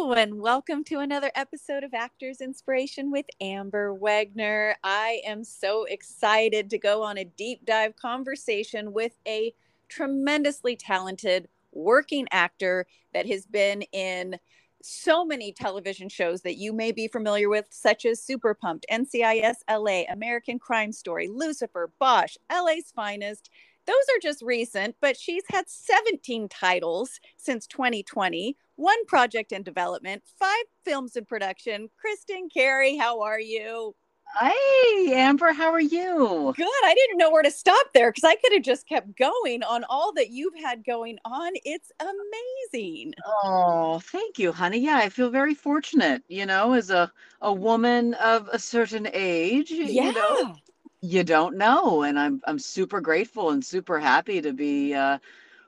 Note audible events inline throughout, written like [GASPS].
Hello, and welcome to another episode of Actors Inspiration with Amber Wegner. I am so excited to go on a deep dive conversation with a tremendously talented working actor that has been in so many television shows that you may be familiar with, such as Super Pumped, NCIS LA, American Crime Story, Lucifer, Bosch, LA's Finest. Those are just recent, but she's had 17 titles since 2020, one project in development, five films in production. Kristin Carey, how are you? Hi, Amber. How are you? Good. I didn't know where to stop there because I could have just kept going on all that you've had going on. It's amazing. Oh, thank you, honey. Yeah, I feel very fortunate, you know, as a, a woman of a certain age. Yeah. You know, you don't know. And I'm I'm super grateful and super happy to be uh,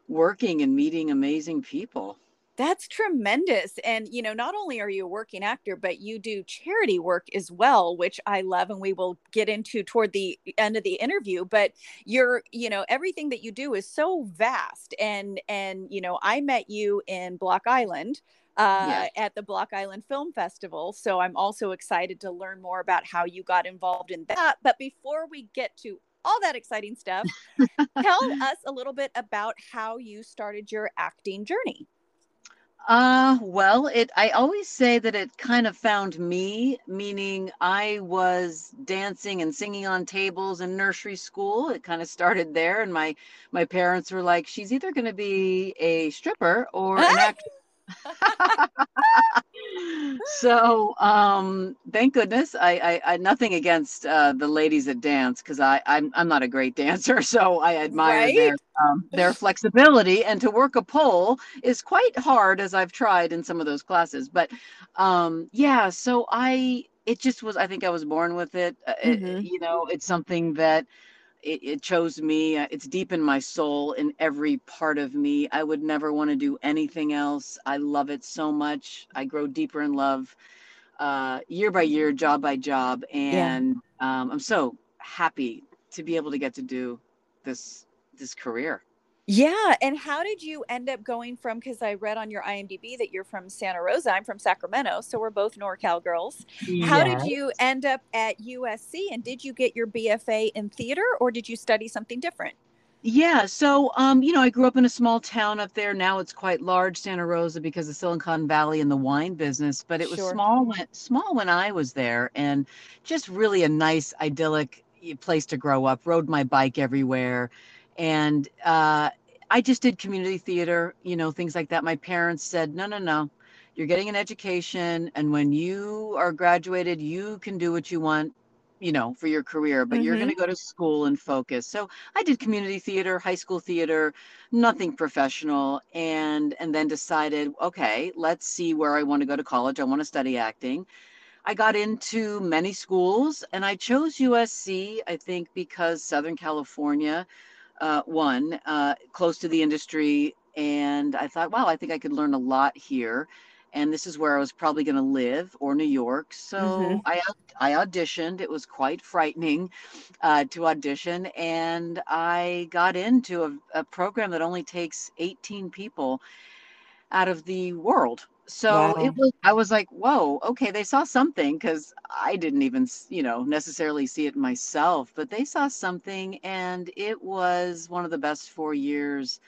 working and meeting amazing people. That's tremendous. And, you know, not only are you a working actor, but you do charity work as well, which I love. And we will get into toward the end of the interview. But you're, you know, everything that you do is so vast. And, and, you know, I met you in Block Island uh, Yeah. at the Block Island Film Festival. So I'm also excited to learn more about how you got involved in that. But before we get to all that exciting stuff, [LAUGHS] tell us a little bit about how you started your acting journey. Uh, well, it I always say that it kind of found me, meaning I was dancing and singing on tables in nursery school. It kind of started there and my my parents were like, she's either going to be a stripper or an [LAUGHS] actor. So um thank goodness i i, I nothing against uh the ladies that dance because i I'm, I'm not a great dancer [LAUGHS] so i admire their um, their flexibility and to work a pole is quite hard as i've tried in some of those classes but um yeah so i it just was i think i was born with it, uh, it- Mhm. you know it's something that it, it chose me. uh, It's deep in my soul, in every part of me. I would never want to do anything else. I love it so much. I grow deeper in love uh, year by year, job by job. And um, I'm so happy to be able to get to do this this career. Yeah. And how did you end up going from? Because I read on your IMDb that you're from Santa Rosa. I'm from Sacramento. So we're both NorCal girls. How did you end up at USC? And did you get your BFA in theater or did you study something different? Yeah, so um, you know, I grew up in a small town up there. Now it's quite large, Santa Rosa, because of Silicon Valley and the wine business. But it was Sure. small when small when I was there, and just really a nice, idyllic place to grow up. Rode my bike everywhere, and uh, I just did community theater, you know, things like that. My parents said, "No, no, no, you're getting an education, and when you are graduated, you can do what you want." You know, for your career, but you're Mhm. going to go to school and focus. So I did community theater, high school theater, nothing professional, and and then decided, okay, let's see where I want to go to college. I want to study acting. I got into many schools, and I chose USC, I think, because Southern California, uh, one, uh, close to the industry, and I thought, wow, I think I could learn a lot here. And this is where I was probably going to live, or New York. So Mhm. I I auditioned. It was quite frightening uh, to audition, and I got into a, a program that only takes 18 people out of the world. So Wow. it was, I was like, whoa, okay, they saw something because I didn't even, you know, necessarily see it myself, but they saw something, and it was one of the best four years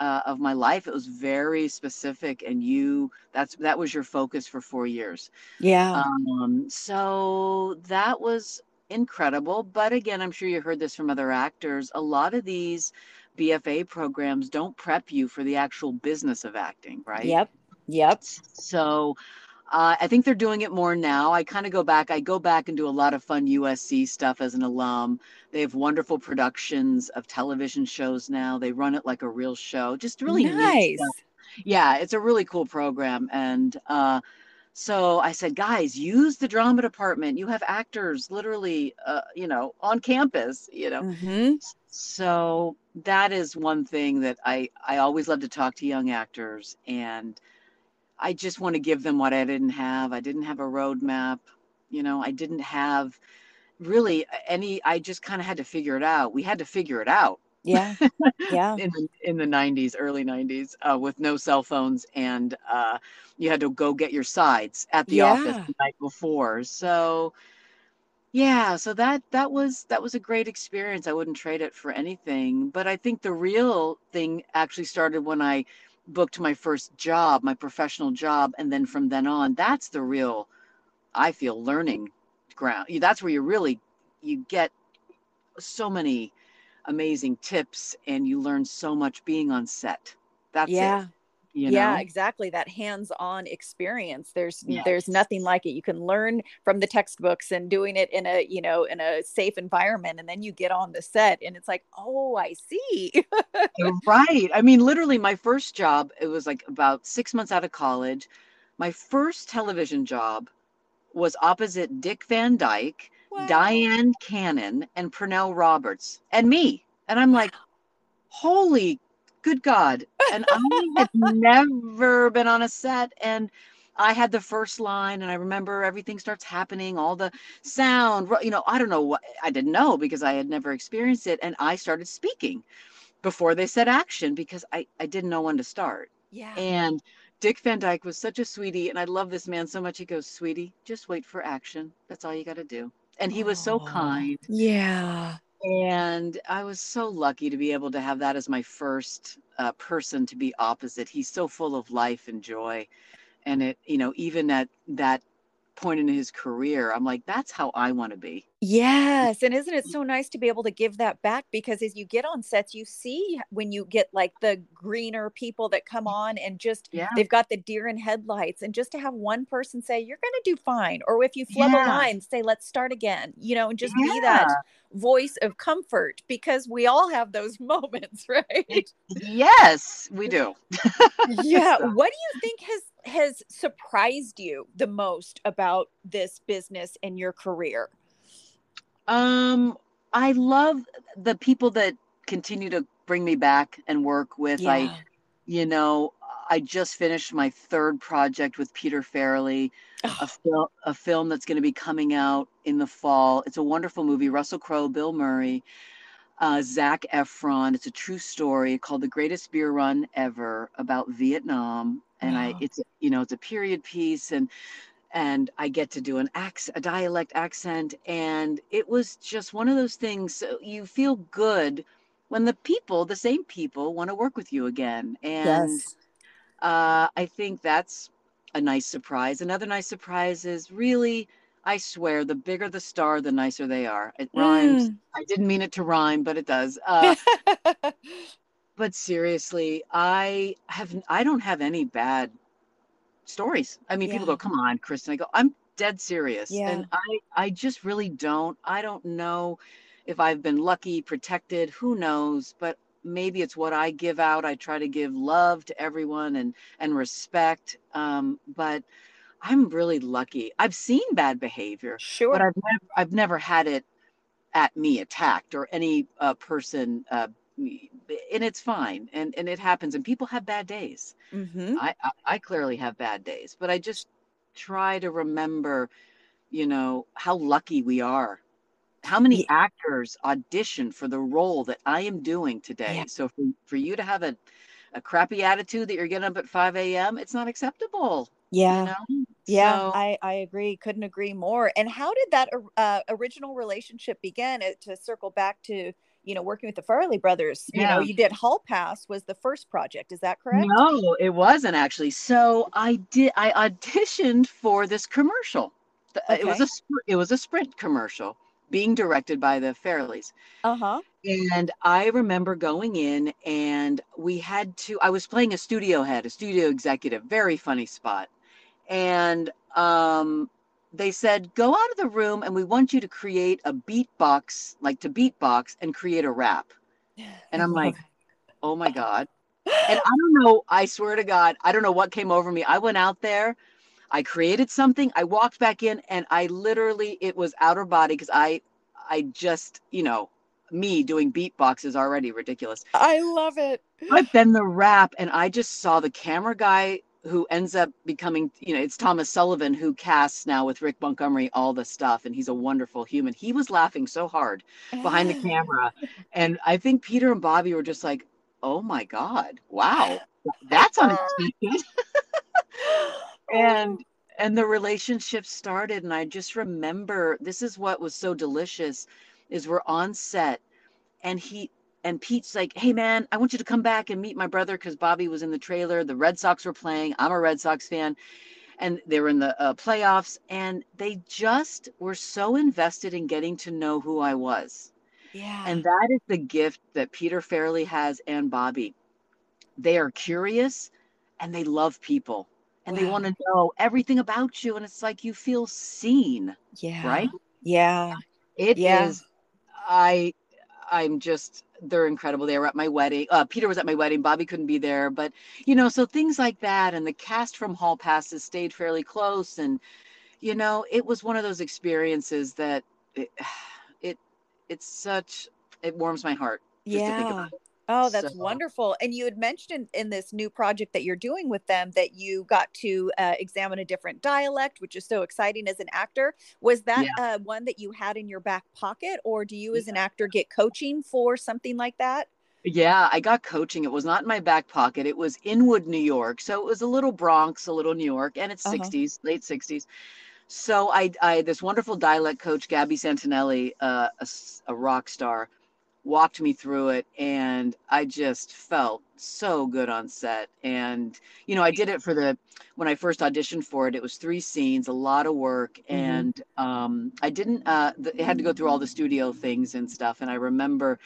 uh, of my life. It was very specific, and you, that's that was your focus for four years. Yeah. Um, so that was incredible. But again, I'm sure you heard this from other actors. A lot of these BFA programs don't prep you for the actual business of acting, right? Yep. Yep. So uh, I think they're doing it more now. I kind of go back. I go back and do a lot of fun USC stuff as an alum. They have wonderful productions of television shows now. They run it like a real show. Just really Nice. Yeah, it's a really cool program. And uh, so I said, guys, use the drama department. You have actors literally, uh, you know, on campus, you know. hmm So that is one thing that I I always love to talk to young actors, and I just want to give them what I didn't have. I didn't have a roadmap, you know. I didn't have really any. I just kind of had to figure it out. We had to figure it out Yeah. Yeah. [LAUGHS] in the in the 90s, early 90s, uh, with no cell phones, and uh, you had to go get your sides at the office the night before. So yeah, so that that was that was a great experience. I wouldn't trade it for anything. But I think the real thing actually started when I booked my first job, my professional job, and then from then on, that's the real, I feel, learning ground. That's where you really you get so many amazing tips and you learn so much being on set. That's Yeah. it. You yeah exactly that hands-on experience there's Yes. there's nothing like it you can learn from the textbooks and doing it in a you know in a safe environment and then you get on the set and it's like oh i see [LAUGHS] right. I mean, literally, my first job, it was like about six months out of college. My first television job was opposite Dick Van Dyke, Wow. Dyan Cannon, and Pernell Roberts, and me. And I'm like, [GASPS] holy good God. And I [LAUGHS] had never been on a set. And I had the first line, and I remember everything starts happening, all the sound, you know, I don't know what I didn't know because I had never experienced it. And I started speaking before they said action because I, I didn't know when to start. yeah And Dick Van Dyke was such a sweetie, and I love this man so much. He goes, Sweetie, just wait for action. That's all you got to do. And he was so kind. yeah And I was so lucky to be able to have that as my first uh, person to be opposite. He's so full of life and joy. And it, you know, even at that point in his career, I'm like, that's how I want to be. Yes. And isn't it mm. so nice to be able to give that back? Because as you get on sets, you see when you get like the greener people that come mm. on and just Yeah. they've got the deer in headlights. And just to have one person say, You're going to do fine. Or if you flub Yeah. a line, say, Let's start again, you know, and just be that voice of comfort because we all have those [LAUGHS] moments, right? Yes, we do. [LAUGHS] yeah. So- What do you think has has surprised you the most about this business and your career? Um, I love the people that continue to bring me back and work with. I, you know, I just finished my third project with Peter Farrelly, a film, a film that's going to be coming out in the fall. It's a wonderful movie. Russell Crowe, Bill Murray, uh, Zac Efron. It's a true story called "The Greatest Beer Run Ever" about Vietnam, and I, it's you know, it's a period piece, and and I get to do an accent, a dialect accent, and it was just one of those things. So you feel good when the people, the same people, want to work with you again, and uh, I think that's a nice surprise. Another nice surprise is really, I swear, the bigger the star, the nicer they are. It rhymes. Mm. I didn't mean it to rhyme, but it does. Uh, [LAUGHS] but seriously, I have I don't have any bad stories. I mean, people go, "Come on, Kristin." I go, "I'm dead serious," Yeah. and I I just really don't. I don't know if I've been lucky, protected. Who knows? But maybe it's what I give out. I try to give love to everyone and and respect. Um, but I'm really lucky. I've seen bad behavior, sure. but I've never I've never had it at me attacked or any uh, person. Uh, and it's fine, and and it happens, and people have bad days. hmm I, I I clearly have bad days, but I just try to remember, you know, how lucky we are. How many Ye- actors audition for the role that I am doing today? Yeah. So for, for you to have a, a crappy attitude that you're getting up at 5 a.m., it's not acceptable. Yeah. You know? Yeah, So- I, I agree. Couldn't agree more. And how did that uh, original relationship begin? To circle back to, you know, working with the Farrelly brothers, you know, Yeah. you did Hall Pass was the first project. Is that correct? No, it wasn't actually. So I did. I auditioned for this commercial. The- It was a it was a Sprint commercial being directed by the Farrellys. Uh huh. And I remember going in and we had to, I was playing a studio head, a studio executive, very funny spot. And um, they said, go out of the room and we want you to create a beatbox, like to beatbox and create a rap. And I'm like, [LAUGHS] oh my God. And I don't know, I swear to God, I don't know what came over me. I went out there, I created something, I walked back in, and I literally, it was outer body because I, I just, you know, me doing beatbox is already ridiculous. I love it. I've been the rap, and I just saw the camera guy who ends up becoming, you know, it's Thomas Sullivan who casts now with Rick Montgomery all the stuff, and he's a wonderful human. He was laughing so hard behind the [LAUGHS] camera, and I think Peter and Bobby were just like, "Oh my God, wow, that's uh, unexpected." [LAUGHS] and and the relationship started, and I just remember this is what was so delicious, is we're on set, and he and Pete's like, "Hey man, I want you to come back and meet my brother because Bobby was in the trailer. The Red Sox were playing. I'm a Red Sox fan, and they were in the uh, playoffs, and they just were so invested in getting to know who I was. Yeah, And that is the gift that Peter Farrelly has and Bobby. They are curious, and they love people, and they want to know everything about you, and it's like you feel seen, yeah, right? Yeah, It is. Yeah. I I'm just they're incredible. They were at my wedding. Uh, Peter was at my wedding. Bobby couldn't be there, but you know, so things like that, and the cast from Hall Passes stayed fairly close, and you know, it was one of those experiences that it, [SIGHS] it it's such it warms my heart just to think yeah. Oh, that's So wonderful. And you had mentioned in, in this new project that you're doing with them that you got to uh, examine a different dialect, which is so exciting as an actor. Was that yeah, uh, one that you had in your back pocket, or do you as an actor get coaching for something like that? yeah, I got coaching. It was not in my back pocket. It was in Inwood, New York. So it was a little Bronx, a little New York, and it's Uh-huh. 60s, late 60s. So I, I this wonderful dialect coach, Gabby Santinelli, uh, a, a rock star, walked me through it, and I just felt so good on set. And you know, I did it for the when I first auditioned for it. It was three scenes, a lot of work, hmm and um, I didn't. Uh, th- it had to go through all the studio things and stuff. And I remember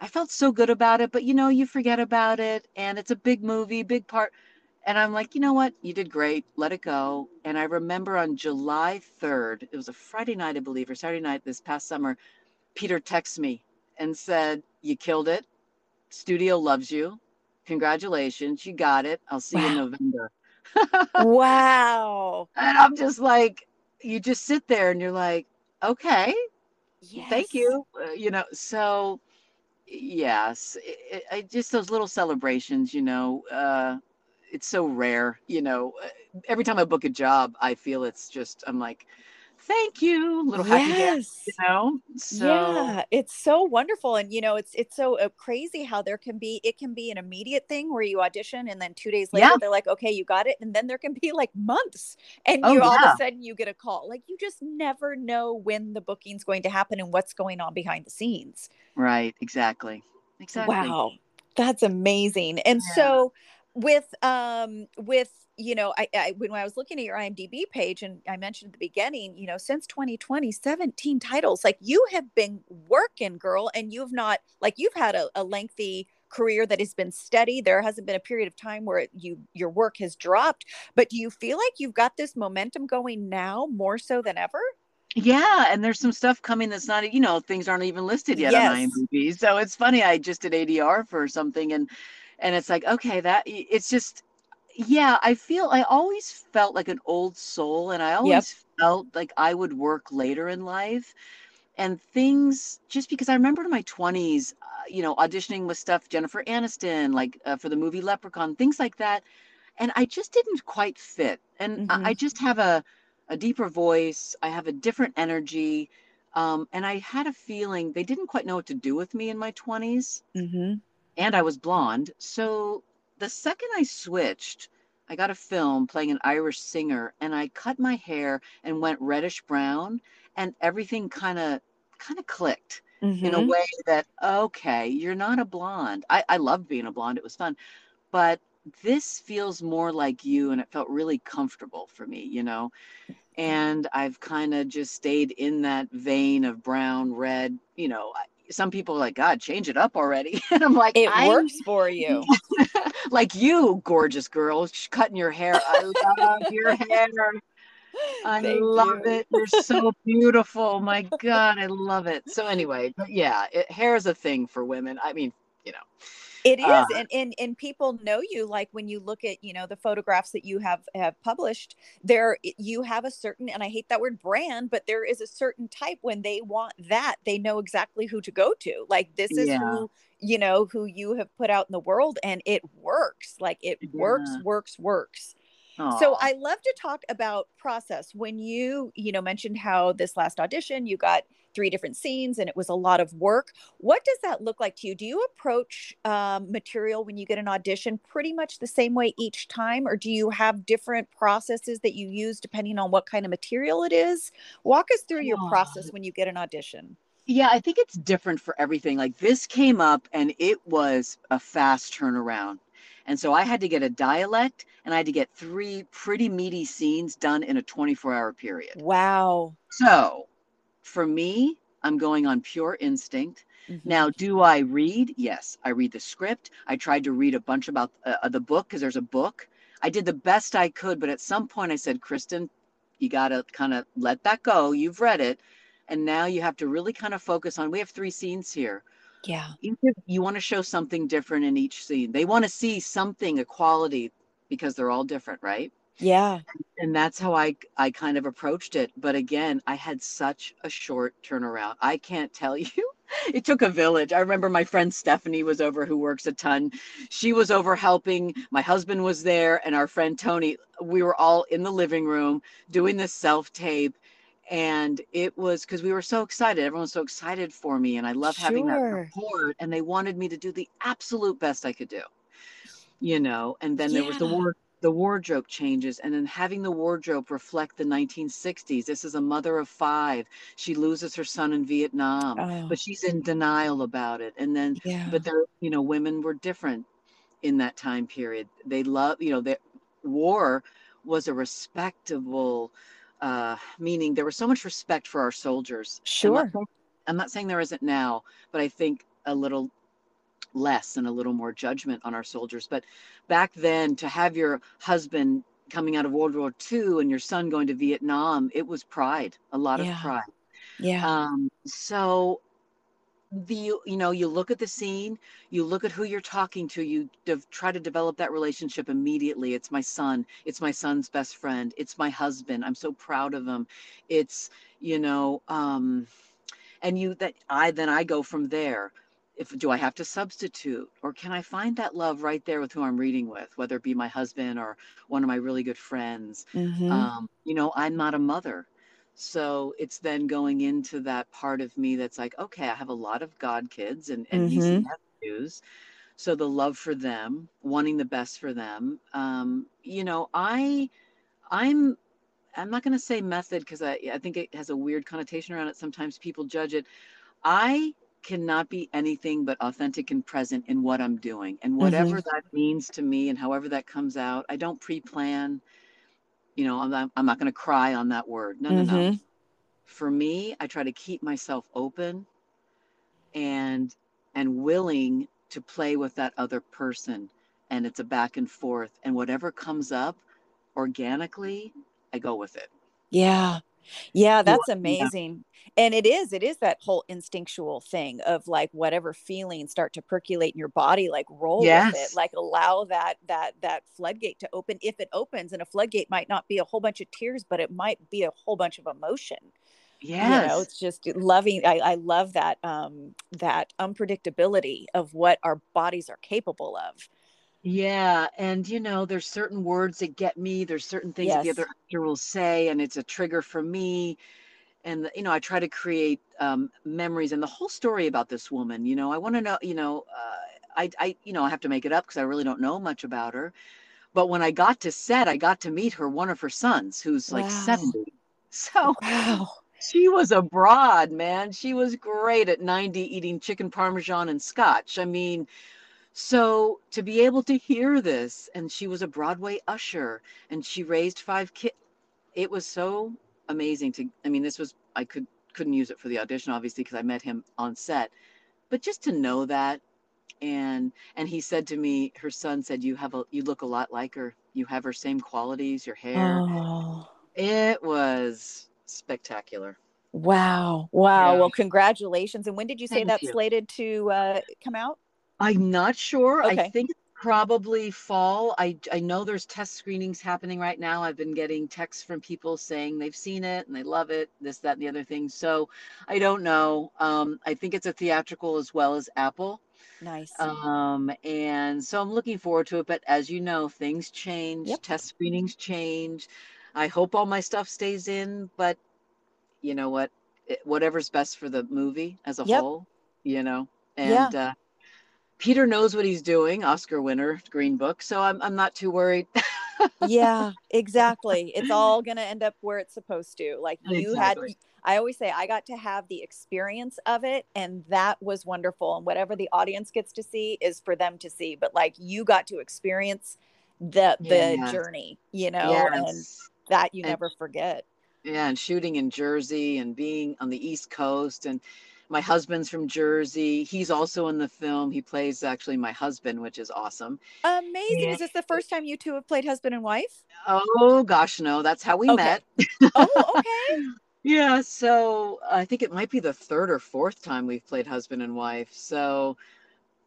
I felt so good about it, but you know, you forget about it, and it's a big movie, big part. And I'm like, you know what? You did great. Let it go. And I remember on July 3rd, it was a Friday night, I believe, or Saturday night this past summer, Peter texted me and said, You killed it. Studio loves you. Congratulations. You got it. I'll see you in November. [LAUGHS] Wow. And I'm just like, you just sit there and you're like, okay, thank you. Uh, you know, so yes, it, it, I just those little celebrations, you know, uh, it's so rare, you know. uh, Every time I book a job, I feel it's just, I'm like, thank you, little happy dance, you Yes. know. So Yeah, it's so wonderful and you know it's it's so uh, crazy how there can be it can be an immediate thing where you audition and then 2 days later yeah, they're like okay you got it and then there can be like months and oh you all of a sudden you get a call like you just never know when the booking's going to happen and what's going on behind the scenes. right, exactly, exactly. Wow, that's amazing. And Yeah, so with um with you know I, I when I was looking at your IMDb page and I mentioned at the beginning, you know, since 2020, 17 titles. Like you have been working, girl, and you've not like you've had a, a lengthy career that has been steady. There hasn't been a period of time where you your work has dropped. But do you feel like you've got this momentum going now more so than ever? yeah, and there's some stuff coming that's not, you know, things aren't even listed yet on IMDb. So it's funny. I just did ADR for something, and and it's like, okay, that it's just yeah, I feel I always felt like an old soul and I Yep. always felt like I would work later in life and things just because I remember in my 20s, uh, you know, auditioning with stuff Jennifer Aniston like uh, for the movie Leprechaun, things like that, and I just didn't quite fit. And I, I Mhm. just have a a deeper voice, I have a different energy. Um, and I had a feeling they didn't quite know what to do with me in my 20s Mhm. and I was blonde. So the second I switched, I got a film playing an Irish singer and I cut my hair and went reddish brown and everything kind of kind of clicked in a Mhm. way that okay, you're not a blonde. I I loved being a blonde. It was fun. But this feels more like you and it felt really comfortable for me, you know. And I've kind of just stayed in that vein of brown, red, you know. Some people are like, God, change it up already. [LAUGHS] And I'm like, It I works for you. [LAUGHS] like you, gorgeous girl, cutting your hair. I love [LAUGHS] your hair. I Thank love you. it. You're so beautiful. My God, I love it. So anyway, but yeah, it, hair is a thing for women. I mean, you know, It uh, and and and people know you. Like when you look at you know the photographs that you have have published, there you have a certain, and I hate that word brand, but there is a certain type when they want that, they know exactly who to go to. Like this is yeah, who you know who you have put out in the world, and it works. Like it works, works, works, So I love to talk about process. When you, you know, mentioned how this last audition you got three different scenes and it was a lot of work. What does that look like to you? Do you approach um, material when you get an audition pretty much the same way each time, or do you have different processes that you use depending on what kind of material it is? Walk us through your process when you get an audition. Yeah, I think it's different for everything. Like this came up and it was a fast turnaround. And so I had to get a dialect and I had to get three pretty meaty scenes done in a 24 hour period. Wow. So for me, I'm going on pure instinct. Mhm. Now, do I read? Yes, I read the script. I tried to read a bunch about uh, the book because there's a book. I did the best I could, but at some point I said, Kristin, you got to kind of let that go. You've read it. And now you have to really kind of focus on we have three scenes here. Yeah. You want to show something different in each scene. They want to see something, a quality, because they're all different, right? Yeah. and that's how I I kind of approached it. But again, I had such a short turnaround. I can't tell [LAUGHS] you. It took a village. I remember my friend Stephanie was over who works a ton. She was over helping. My husband was there and our friend Tony. We were all in the living room doing this self-tape and it was because we were so excited. Everyone was so excited for me and I love having that Sure. support and they wanted me to do the absolute best I could do. You know, and then there was the war the wardrobe changes and then having the wardrobe reflect the 1960s this is a mother of five she loses her son in vietnam Oh, but she's in denial about it and then yeah. but there you know women were different in that time period they love you know that war was a respectable uh meaning there was so much respect for our soldiers I'm not Sure. i'm not saying there isn't now but i think a little less and a little more judgment on our soldiers. But back then, to have your husband coming out of World War II and your son going to Vietnam, it was pride, a lot of pride. Yeah. Um, so the you know you look at the scene, you look at who you're talking to, you de- try to develop that relationship immediately. It's my son, it's my son's best friend, it's my husband. I'm so proud of him. It's you know, um, and you that I then I go from there if do I have to substitute or can I find that love right there with who I'm reading with, whether it be my husband or one of my really good friends? hmm Um, you know, I'm not a mother. So it's then going into that part of me that's like, okay, I have a lot of God kids and, and nieces and hmm nephews. So the love for them, wanting the best for them. Um, you know, I I'm I'm not going to say method because I, I think it has a weird connotation around it. Sometimes people judge it. I cannot be anything but authentic and present in what I'm doing and hmm whatever that means to me and however that comes out. I don't pre plan. You know, I'm not, I'm not going to cry on that word. No, no, no. hmm For me, I try to keep myself open and and willing to play with that other person and it's a back and forth and whatever comes up organically i go with it Yeah. Yeah, that's want- yeah amazing. And it is, it is that whole instinctual thing of like whatever feelings start to percolate in your body, like roll with it, like allow that that that floodgate to open if it opens. And a floodgate might not be a whole bunch of tears, but it might be a whole bunch of emotion. Yeah, you know, it's just loving. I, I love that um that unpredictability of what our bodies are capable of. Yeah and you know there's certain words that get me there's certain things that the other actor will say and it's a trigger for me and you know i try to create um, memories and the whole story about this woman you know i want to know you know uh, I, I you know i have to make it up because i really don't know much about her but when i got to set i got to meet her one of her sons who's like Wow. 70 [LAUGHS] so Wow. she was a broad man she was great at 90 eating chicken parmesan and scotch i mean so to be able to hear this and she was a broadway usher and she raised five kids it was so amazing to i mean this was i could couldn't use it for the audition obviously because i met him on set but just to know that and and he said to me her son said you have a you look a lot like her you have her same qualities your hair Oh. it was spectacular Wow. Wow. yeah Well, congratulations. And when did you say thank that's you slated to uh, come out? I'm not sure i think it's probably fall i i know there's test screenings happening right now i've been getting texts from people saying they've seen it and they love it this that and the other thing so i don't know um i think it's a theatrical as well as apple Nice. Um, and so I'm looking forward to it. But as you know, things change, Yep. test screenings change. I hope all my stuff stays in, but you know what? It, whatever's best for the movie as a Yep. whole, you know. Yeah. And uh, Peter knows what he's doing, Oscar winner, Green Book. So I'm I'm not too worried. yeah, [LAUGHS] exactly. It's all going to end up where it's supposed to. Like you Exactly. had I always say I got to have the experience of it and that was wonderful and whatever the audience gets to see is for them to see, but like you got to experience the the Yeah. journey, you know, and that you And- never forget. Yeah, and shooting in Jersey and being on the East Coast. And my husband's from Jersey. He's also in the film. He plays actually my husband, which is awesome. Amazing. Yeah. Is this the first time you two have played husband and wife? Oh gosh, no, that's how we Okay. met. Oh, [LAUGHS] okay. Yeah, so I think it might be the third or fourth time we've played husband and wife. So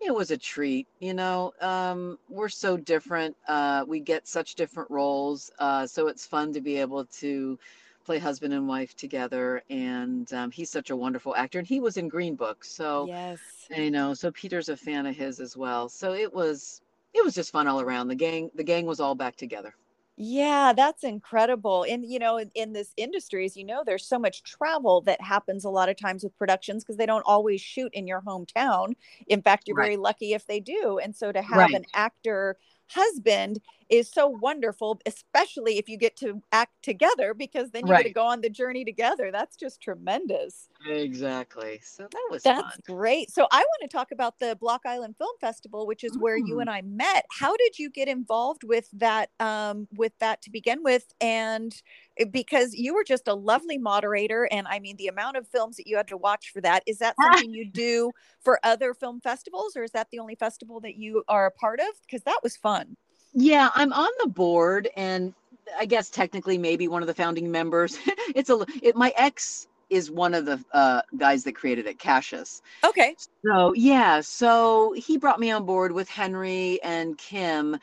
it was a treat, you know. Um, we're so different. Uh, we get such different roles. Uh, so it's fun to be able to play husband and wife together. And um, he's such a wonderful actor. And he was in Green Book. So, yes. you know, so Peter's a fan of his as well. So it was it was just fun all around. The gang the gang was all back together. Yeah, that's incredible. And you know, in, in this industry, as you know, there's so much travel that happens a lot of times with productions because they don't always shoot in your hometown. In fact, you're Right. very lucky if they do. And so to have Right. an actor husband is so wonderful, especially if you get to act together because then you get to go on the journey together. That's just tremendous. Exactly. So that was That's fun. great. So I want to talk about the Block Island Film Festival, which is where you Mm. and I met. How did you get involved with that? Um, with that to begin with, and it- because you were just a lovely moderator, and I mean the amount of films that you had to watch for that. Is that [LAUGHS] something you do for other film festivals, or is that the only festival that you are a part of? Because that was fun. Yeah, I'm on the board and I guess technically maybe one of the founding members. [LAUGHS] it's a it, my ex is one of the uh, guys that created it, Cassius. Okay. So yeah, so he brought me on board with Henry and Kim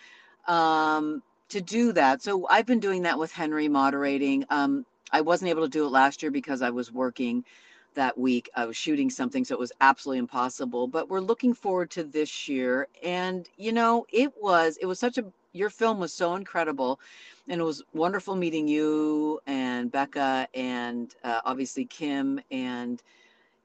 um, to do that. So I've been doing that with Henry moderating. Um, I wasn't able to do it last year because I was working that week. I was shooting something, so it was absolutely impossible. But we're looking forward to this year. And you know, it was it was such a your film was so incredible, and it was wonderful meeting you and Becca and uh, obviously Kim and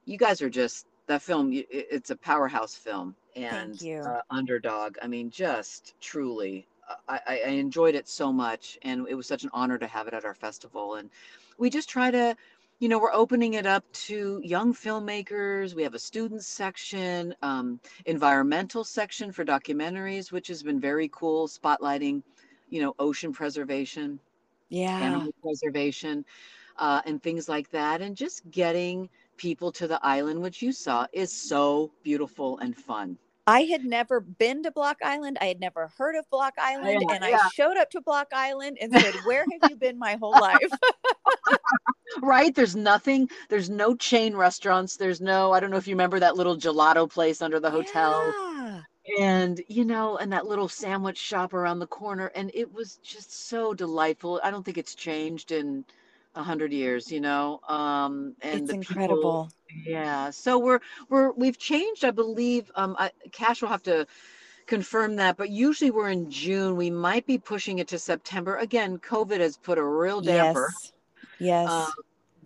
you guys are just that film. It's a powerhouse film and you. Uh, underdog. I mean, just truly. I, I enjoyed it so much, and it was such an honor to have it at our festival. And we just try to you know, we're opening it up to young filmmakers. We have a students section, um, environmental section for documentaries, which has been very cool, spotlighting, you know, ocean preservation, Yeah. animal preservation, uh, and things like that. And just getting people to the island, which you saw, is so beautiful and fun. I had never been to Block Island. I had never heard of Block Island. Oh, yeah, and yeah. I showed up to Block Island and said, [LAUGHS] Where have you been my whole life? [LAUGHS] Right? There's nothing, there's no chain restaurants. There's no, I don't know if you remember that little gelato place under the hotel. Yeah. and you know and that little sandwich shop around the corner and it was just so delightful i don't think it's changed in a hundred years you know um and It's the people incredible. yeah so we're we're we've changed i believe um I, cash will have to confirm that but usually we're in june we might be pushing it to september again covid has put a real damper Yes. Yes. um,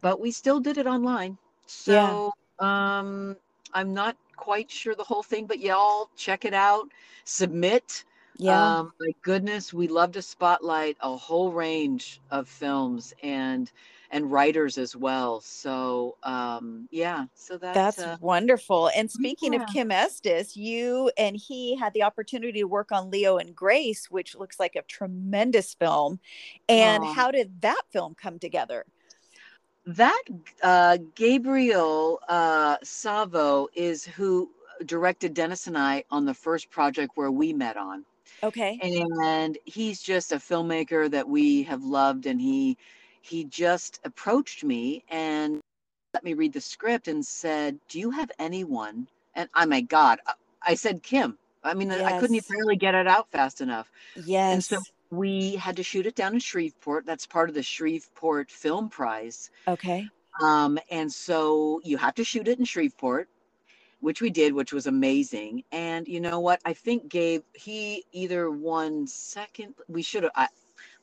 but we still did it online. Yeah. So um, I'm not quite sure the whole thing, but y'all check it out. Submit. Yeah. Um, my goodness, we love to spotlight a whole range of films and and writers as well. So um, yeah, so that, That's uh, wonderful. And speaking of. Kim Estes, you and he had the opportunity to work on Leo and Grace, which looks like a tremendous film. And Aw. how did that film come together? that uh, Gabriel uh, Savo is who directed Dennis and I on the first project where we met on. Okay. and he's just a filmmaker that we have loved and he he just approached me and let me read the script and said do you have anyone and oh my god I- i said kim i mean i couldn't Yes. even really get it out fast enough Yes. and so we had to shoot it down in shreveport that's part of the shreveport film prize okay. um, and so you have to shoot it in shreveport which we did, which was amazing. And you know what? I think Gabe, he either won second. We should have.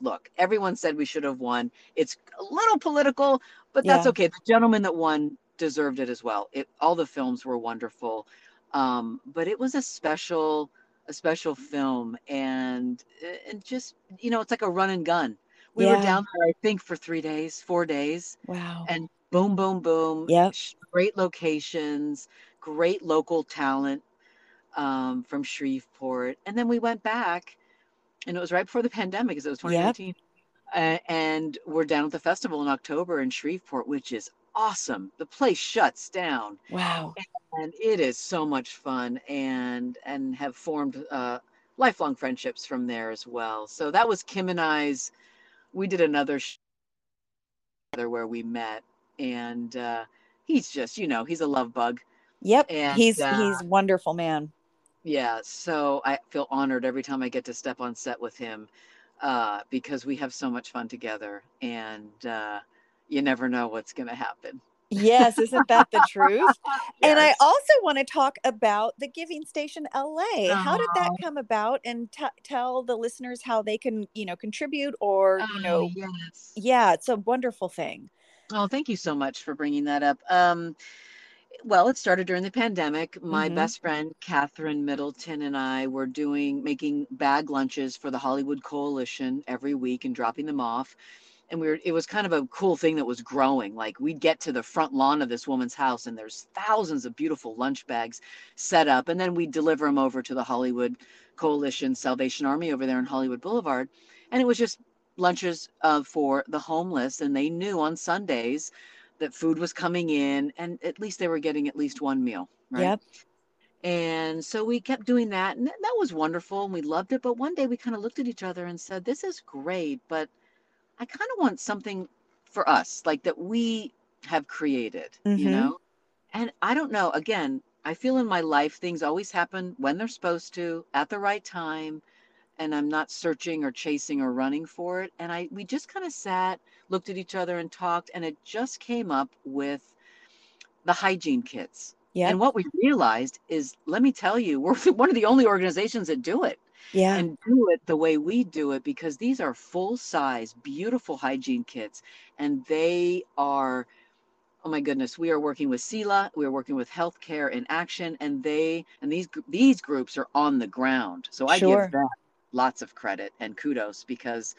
Look, everyone said we should have won. It's a little political, but that's Yeah. okay. The gentleman that won deserved it as well. It, all the films were wonderful, um, but it was a special, a special film, and and just you know, it's like a run and gun. We were down there, I think, for three days, four days, Wow. and boom, boom, boom. Yep. sh- Great locations, great local talent um, from Shreveport. And then we went back, and it was right before the pandemic, because it was Yep. 2019. Uh, and we're down at the festival in October in Shreveport, which is awesome. The place shuts down, Wow. and it is so much fun, and and have formed uh, lifelong friendships from there as well. So that was Kim and I's. We did another sh- where we met, and uh, he's just, you know, he's a love bug. Yep. And, he's uh, he's wonderful man. Yeah, so I feel honored every time I get to step on set with him uh, because we have so much fun together, and uh, you never know what's going to happen. Yes, isn't that the truth? [LAUGHS] And I also want to talk about the Giving Station LA. How did that Oh. come about? And t- tell the listeners how they can, you know, contribute or, you Oh, know, yes. yeah, it's a wonderful thing. Oh, thank you so much for bringing that up. Um, well, it started during the pandemic. My Mhm. best friend, Catherine Middleton, and I were doing making bag lunches for the Hollywood Coalition every week and dropping them off. And we were, it was kind of a cool thing that was growing. Like we'd get to the front lawn of this woman's house, and there's thousands of beautiful lunch bags set up. And then we'd deliver them over to the Hollywood Coalition Salvation Army over there in Hollywood Boulevard. And it was just lunches uh, for the homeless. And they knew on Sundays that food was coming in and at least they were getting at least one meal right Yep. and so we kept doing that and that was wonderful and we loved it but one day we kind of looked at each other and said this is great but i kind of want something for us like that we have created Mhm. you know and i don't know again i feel in my life things always happen when they're supposed to at the right time and i'm not searching or chasing or running for it and i we just kind of sat looked at each other and talked and it just came up with the hygiene kits Yep. and what we realized is let me tell you [LAUGHS] we're one of the only organizations that do it yeah. and do it the way we do it because these are full size beautiful hygiene kits and they are oh my goodness we are working with SELA we are working with healthcare in action and they and these these groups are on the ground so i Sure. give them lots of credit and kudos because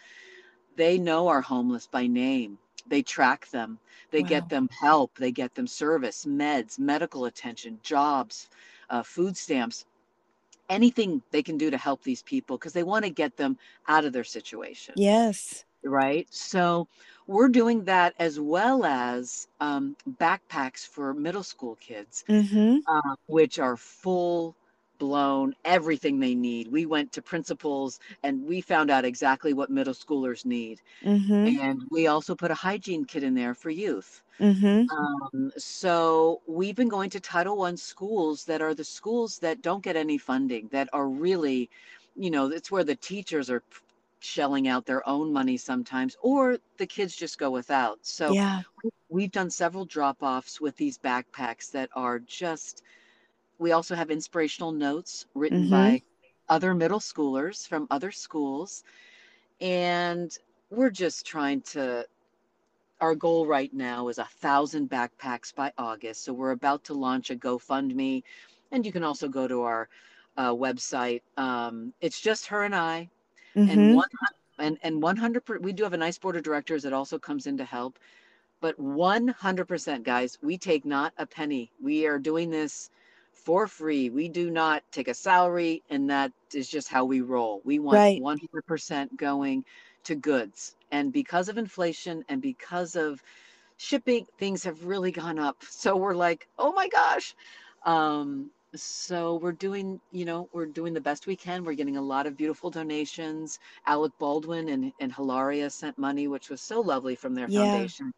they know our homeless by name they track them they Wow. get them help they get them service meds medical attention jobs uh, food stamps anything they can do to help these people because they want to get them out of their situation yes. right so we're doing that as well as um, backpacks for middle school kids Mm-hmm. uh, which are full blown everything they need we went to principals and we found out exactly what middle schoolers need Mm-hmm. and we also put a hygiene kit in there for youth Mm-hmm. um, so we've been going to Title One schools that are the schools that don't get any funding, that are really, you know, it's where the teachers are shelling out their own money sometimes, or the kids just go without. So Yeah. we've done several drop offs with these backpacks that are just, we also have inspirational notes written Mhm. by other middle schoolers from other schools. And we're just trying to our goal right now is a thousand backpacks by August. So we're about to launch a GoFundMe, and you can also go to our uh, website. Um, it's just her and I, Mm-hmm. and one and and one hundred. We do have a nice board of directors that also comes in to help, but one hundred percent, guys, we take not a penny. We are doing this for free. We do not take a salary, and that is just how we roll. We want Right. one hundred percent going to goods. And because of inflation and because of shipping, things have really gone up. [LAUGHS] So we're like, oh my gosh. Um, so we're doing, you know, we're doing the best we can. We're getting a lot of beautiful donations. Alec Baldwin and, and Hilaria sent money, which was so lovely from their Yeah. foundation.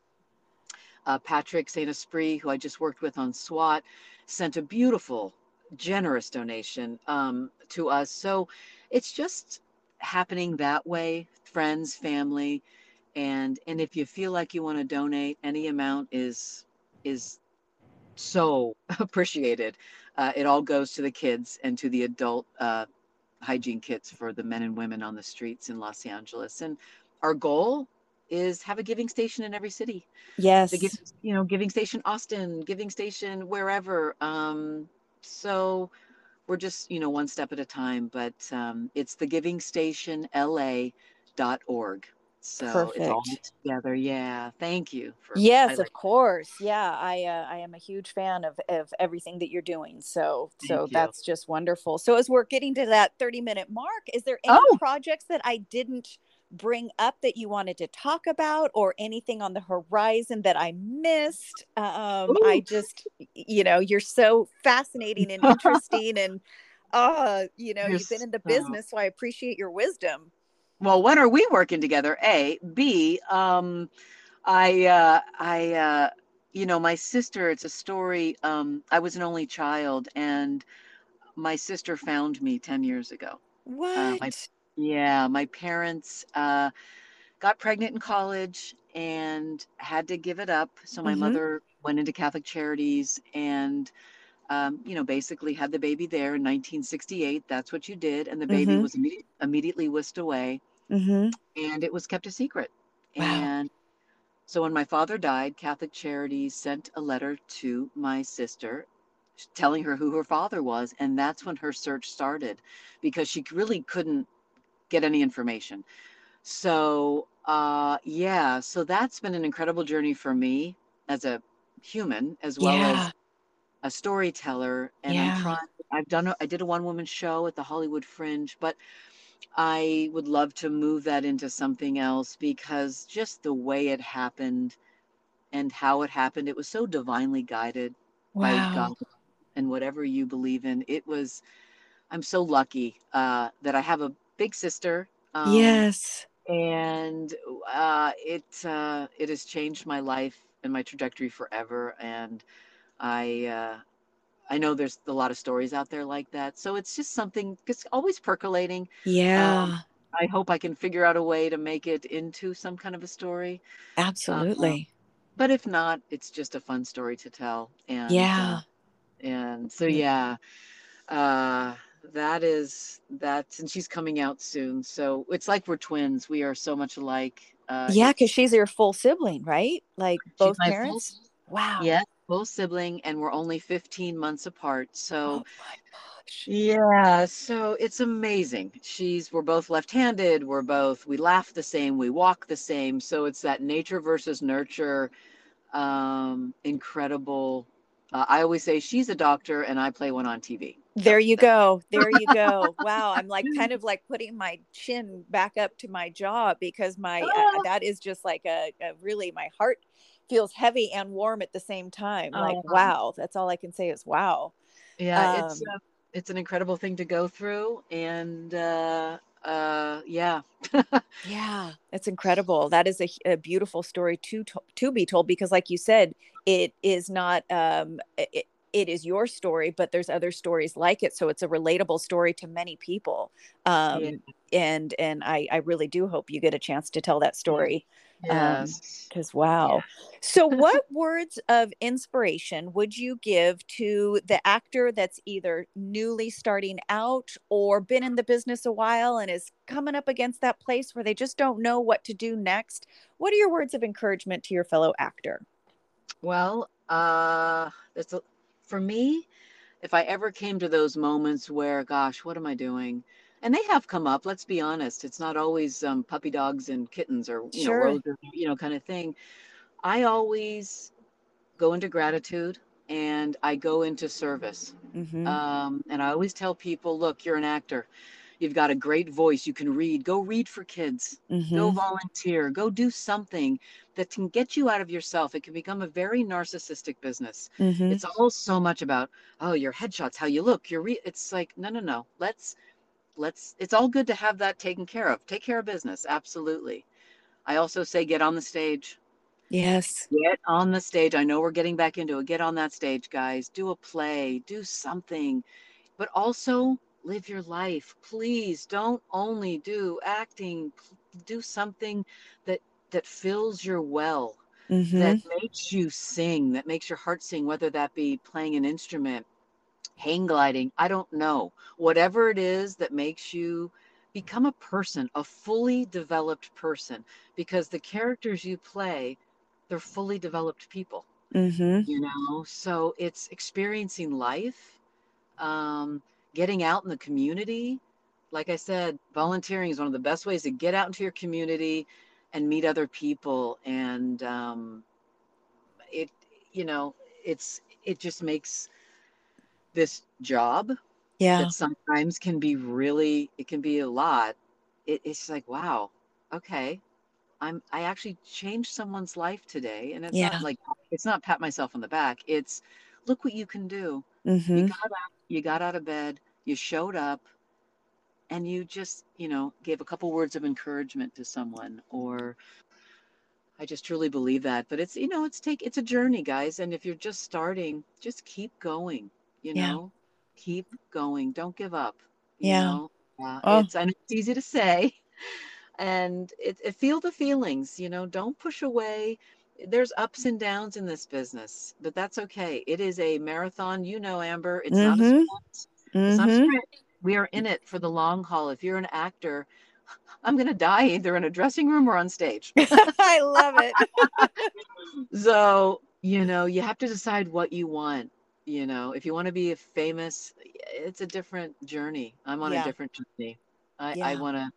Uh, Patrick Saint Esprit, who I just worked with on SWAT, sent a beautiful, generous donation um, to us. So it's just happening that way, friends, family, and and if you feel like you want to donate, any amount is is so [LAUGHS] appreciated. uh, it all goes to the kids and to the adult uh, hygiene kits for the men and women on the streets in Los Angeles. And our goal is have a giving station in every city. Yes. The give, you know, giving station Austin, giving station wherever. Um, so we're just, you know, one step at a time, but um, it's the giving station LA.org. So Perfect. it's all together. Yeah. Thank you. For yes, of course. Yeah. I, uh, I am a huge fan of, of everything that you're doing. So, Thank so you. that's just wonderful. So as we're getting to that 30 minute mark, is there any oh. projects that I didn't bring up that you wanted to talk about or anything on the horizon that I missed? Um, I just, you know, you're so [LAUGHS] fascinating and interesting and, uh, you know, you're you've been in the business. So I appreciate your wisdom well when are we working together a b um i uh i uh you know my sister it's a story um i was an only child and my sister found me 10 years ago what uh, my, yeah my parents uh got pregnant in college and had to give it up so my mm-hmm. mother went into catholic charities and um, you know, basically had the baby there in 1968. That's what you did. And the baby mm-hmm. was imme- immediately whisked away. Mm-hmm. And it was kept a secret. Wow. And so when my father died, Catholic Charities sent a letter to my sister telling her who her father was. And that's when her search started because she really couldn't get any information. So, uh, yeah, so that's been an incredible journey for me as a human as well yeah. as a storyteller and yeah. i'm trying i've done a, i did a one woman show at the hollywood fringe but i would love to move that into something else because just the way it happened and how it happened it was so divinely guided wow. by god and whatever you believe in it was i'm so lucky uh, that i have a big sister um, yes and uh, it uh, it has changed my life and my trajectory forever and I uh, I know there's a lot of stories out there like that. So it's just something it's always percolating. Yeah. Um, I hope I can figure out a way to make it into some kind of a story. Absolutely. Uh, but if not, it's just a fun story to tell. And yeah. Uh, and so yeah, uh, that is that, and she's coming out soon. So it's like we're twins. We are so much alike. Uh, yeah, because she's your full sibling, right? Like both parents. Full, wow. Yeah, full sibling and we're only 15 months apart. So oh yeah, so it's amazing. She's we're both left-handed, we're both we laugh the same, we walk the same. So it's that nature versus nurture um incredible uh, I always say she's a doctor and I play one on TV. There you go. [LAUGHS] There you go. wow, I'm like kind of like putting my chin back up to my jaw because my uh, that is just like a, a really my heart feels heavy and warm at the same time. Like, uh-huh. wow, that's all I can say is wow. Yeah, um, it's uh, it's an incredible thing to go through, and uh, uh, yeah, [LAUGHS] yeah, it's incredible. That is a, a beautiful story to to be told because, like you said, it is not um, it, it is your story, but there's other stories like it. So it's a relatable story to many people. Um, yeah. And and I, I really do hope you get a chance to tell that story. Yes. Because um, wow. Yeah. so, what [LAUGHS] words of inspiration would you give to the actor that's either newly starting out or been in the business a while and is coming up against that place where they just don't know what to do next? What are your words of encouragement to your fellow actor? Well, uh, it's a, for me, if I ever came to those moments where, gosh, what am I doing? And they have come up. Let's be honest; it's not always um, puppy dogs and kittens or you sure. know roses, you know, kind of thing. I always go into gratitude and I go into service. Mm-hmm. Um, and I always tell people, look, you're an actor. You've got a great voice. You can read. Go read for kids. Mm-hmm. Go volunteer. Go do something that can get you out of yourself. It can become a very narcissistic business. Mm-hmm. It's all so much about, oh, your headshots, how you look. You're re-. it's like, no, no, no. Let's let's it's all good to have that taken care of. Take care of business. Absolutely. I also say get on the stage. Yes. Get on the stage. I know we're getting back into it. Get on that stage, guys. Do a play, do something. But also live your life. Please don't only do acting. Do something that that fills your well, mm-hmm. that makes you sing, that makes your heart sing, whether that be playing an instrument, hang gliding. I don't know. Whatever it is that makes you become a person, a fully developed person, because the characters you play, they're fully developed people. Mm-hmm. You know, so it's experiencing life, um, getting out in the community. Like I said, volunteering is one of the best ways to get out into your community and meet other people. And um, it, you know, it's it just makes this job Yeah. that sometimes can be really it can be a lot it, it's like wow okay i'm i actually changed someone's life today and it's Yeah. not like it's not pat myself on the back it's look what you can do Mm-hmm. you got out you got out of bed you showed up and you just you know gave a couple words of encouragement to someone or i just truly believe that but it's you know it's take it's a journey guys and if you're just starting just keep going you Yeah. know keep going don't give up you Yeah. know uh, Oh. it's and it's easy to say [LAUGHS] and it, it feel the feelings you know don't push away there's ups and downs in this business but that's okay it is a marathon you know amber it's not a Mhm. sprint it's not a Mm-hmm. sprint. We are in it for the long haul. If you're an actor, [LAUGHS] I'm going to die either in a dressing room or on stage. [LAUGHS] I love it. [LAUGHS] So, you know, you have to decide what you want. You know, if you want to be a famous, it's a different journey. I'm on Yeah. a different journey. I, I want to,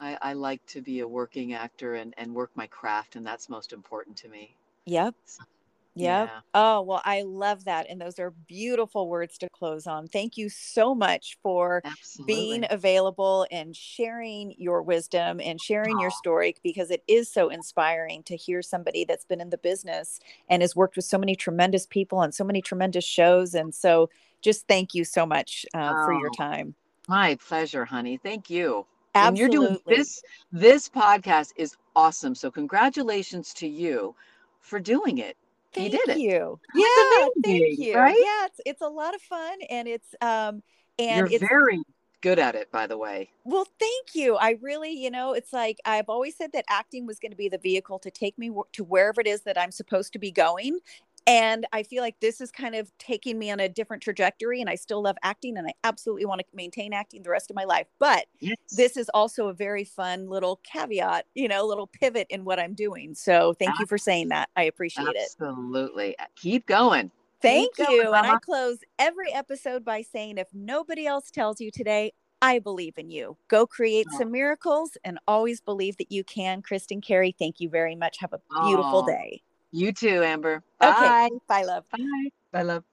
I, I like to be a working actor and, and work my craft, and that's most important to me. Yep. So, Yep. yeah, Oh, well, I love that. And those are beautiful words to close on. Thank you so much for being available and sharing your wisdom and sharing your story because it is so inspiring to hear somebody that's been in the business and has worked with so many tremendous people and so many tremendous shows. And so just thank you so much uh, for your Oh, time. my pleasure, honey. Thank you. And you're doing this this podcast is awesome so congratulations to you for doing it you did it Thank you. that's Yeah, thank you. right Yeah, it's it's a lot of fun and it's um and you're it's very good at it by the way Well, thank you. I really, you know, it's like I've always said that acting was going to be the vehicle to take me to wherever it is that I'm supposed to be going. And I feel like this is kind of taking me on a different trajectory. And I still love acting and I absolutely want to maintain acting the rest of my life. But yes this is also a very fun little caveat, you know, little pivot in what I'm doing. So thank you for saying that. I appreciate it. absolutely uh, keep going Thank keep going you. And I close every episode by saying if nobody else tells you today, I believe in you. Go create oh, some miracles and always believe that you can. Kristin Carey, thank you very much. Have a beautiful oh day. You too amber Okay. bye Bye, love. bye bye love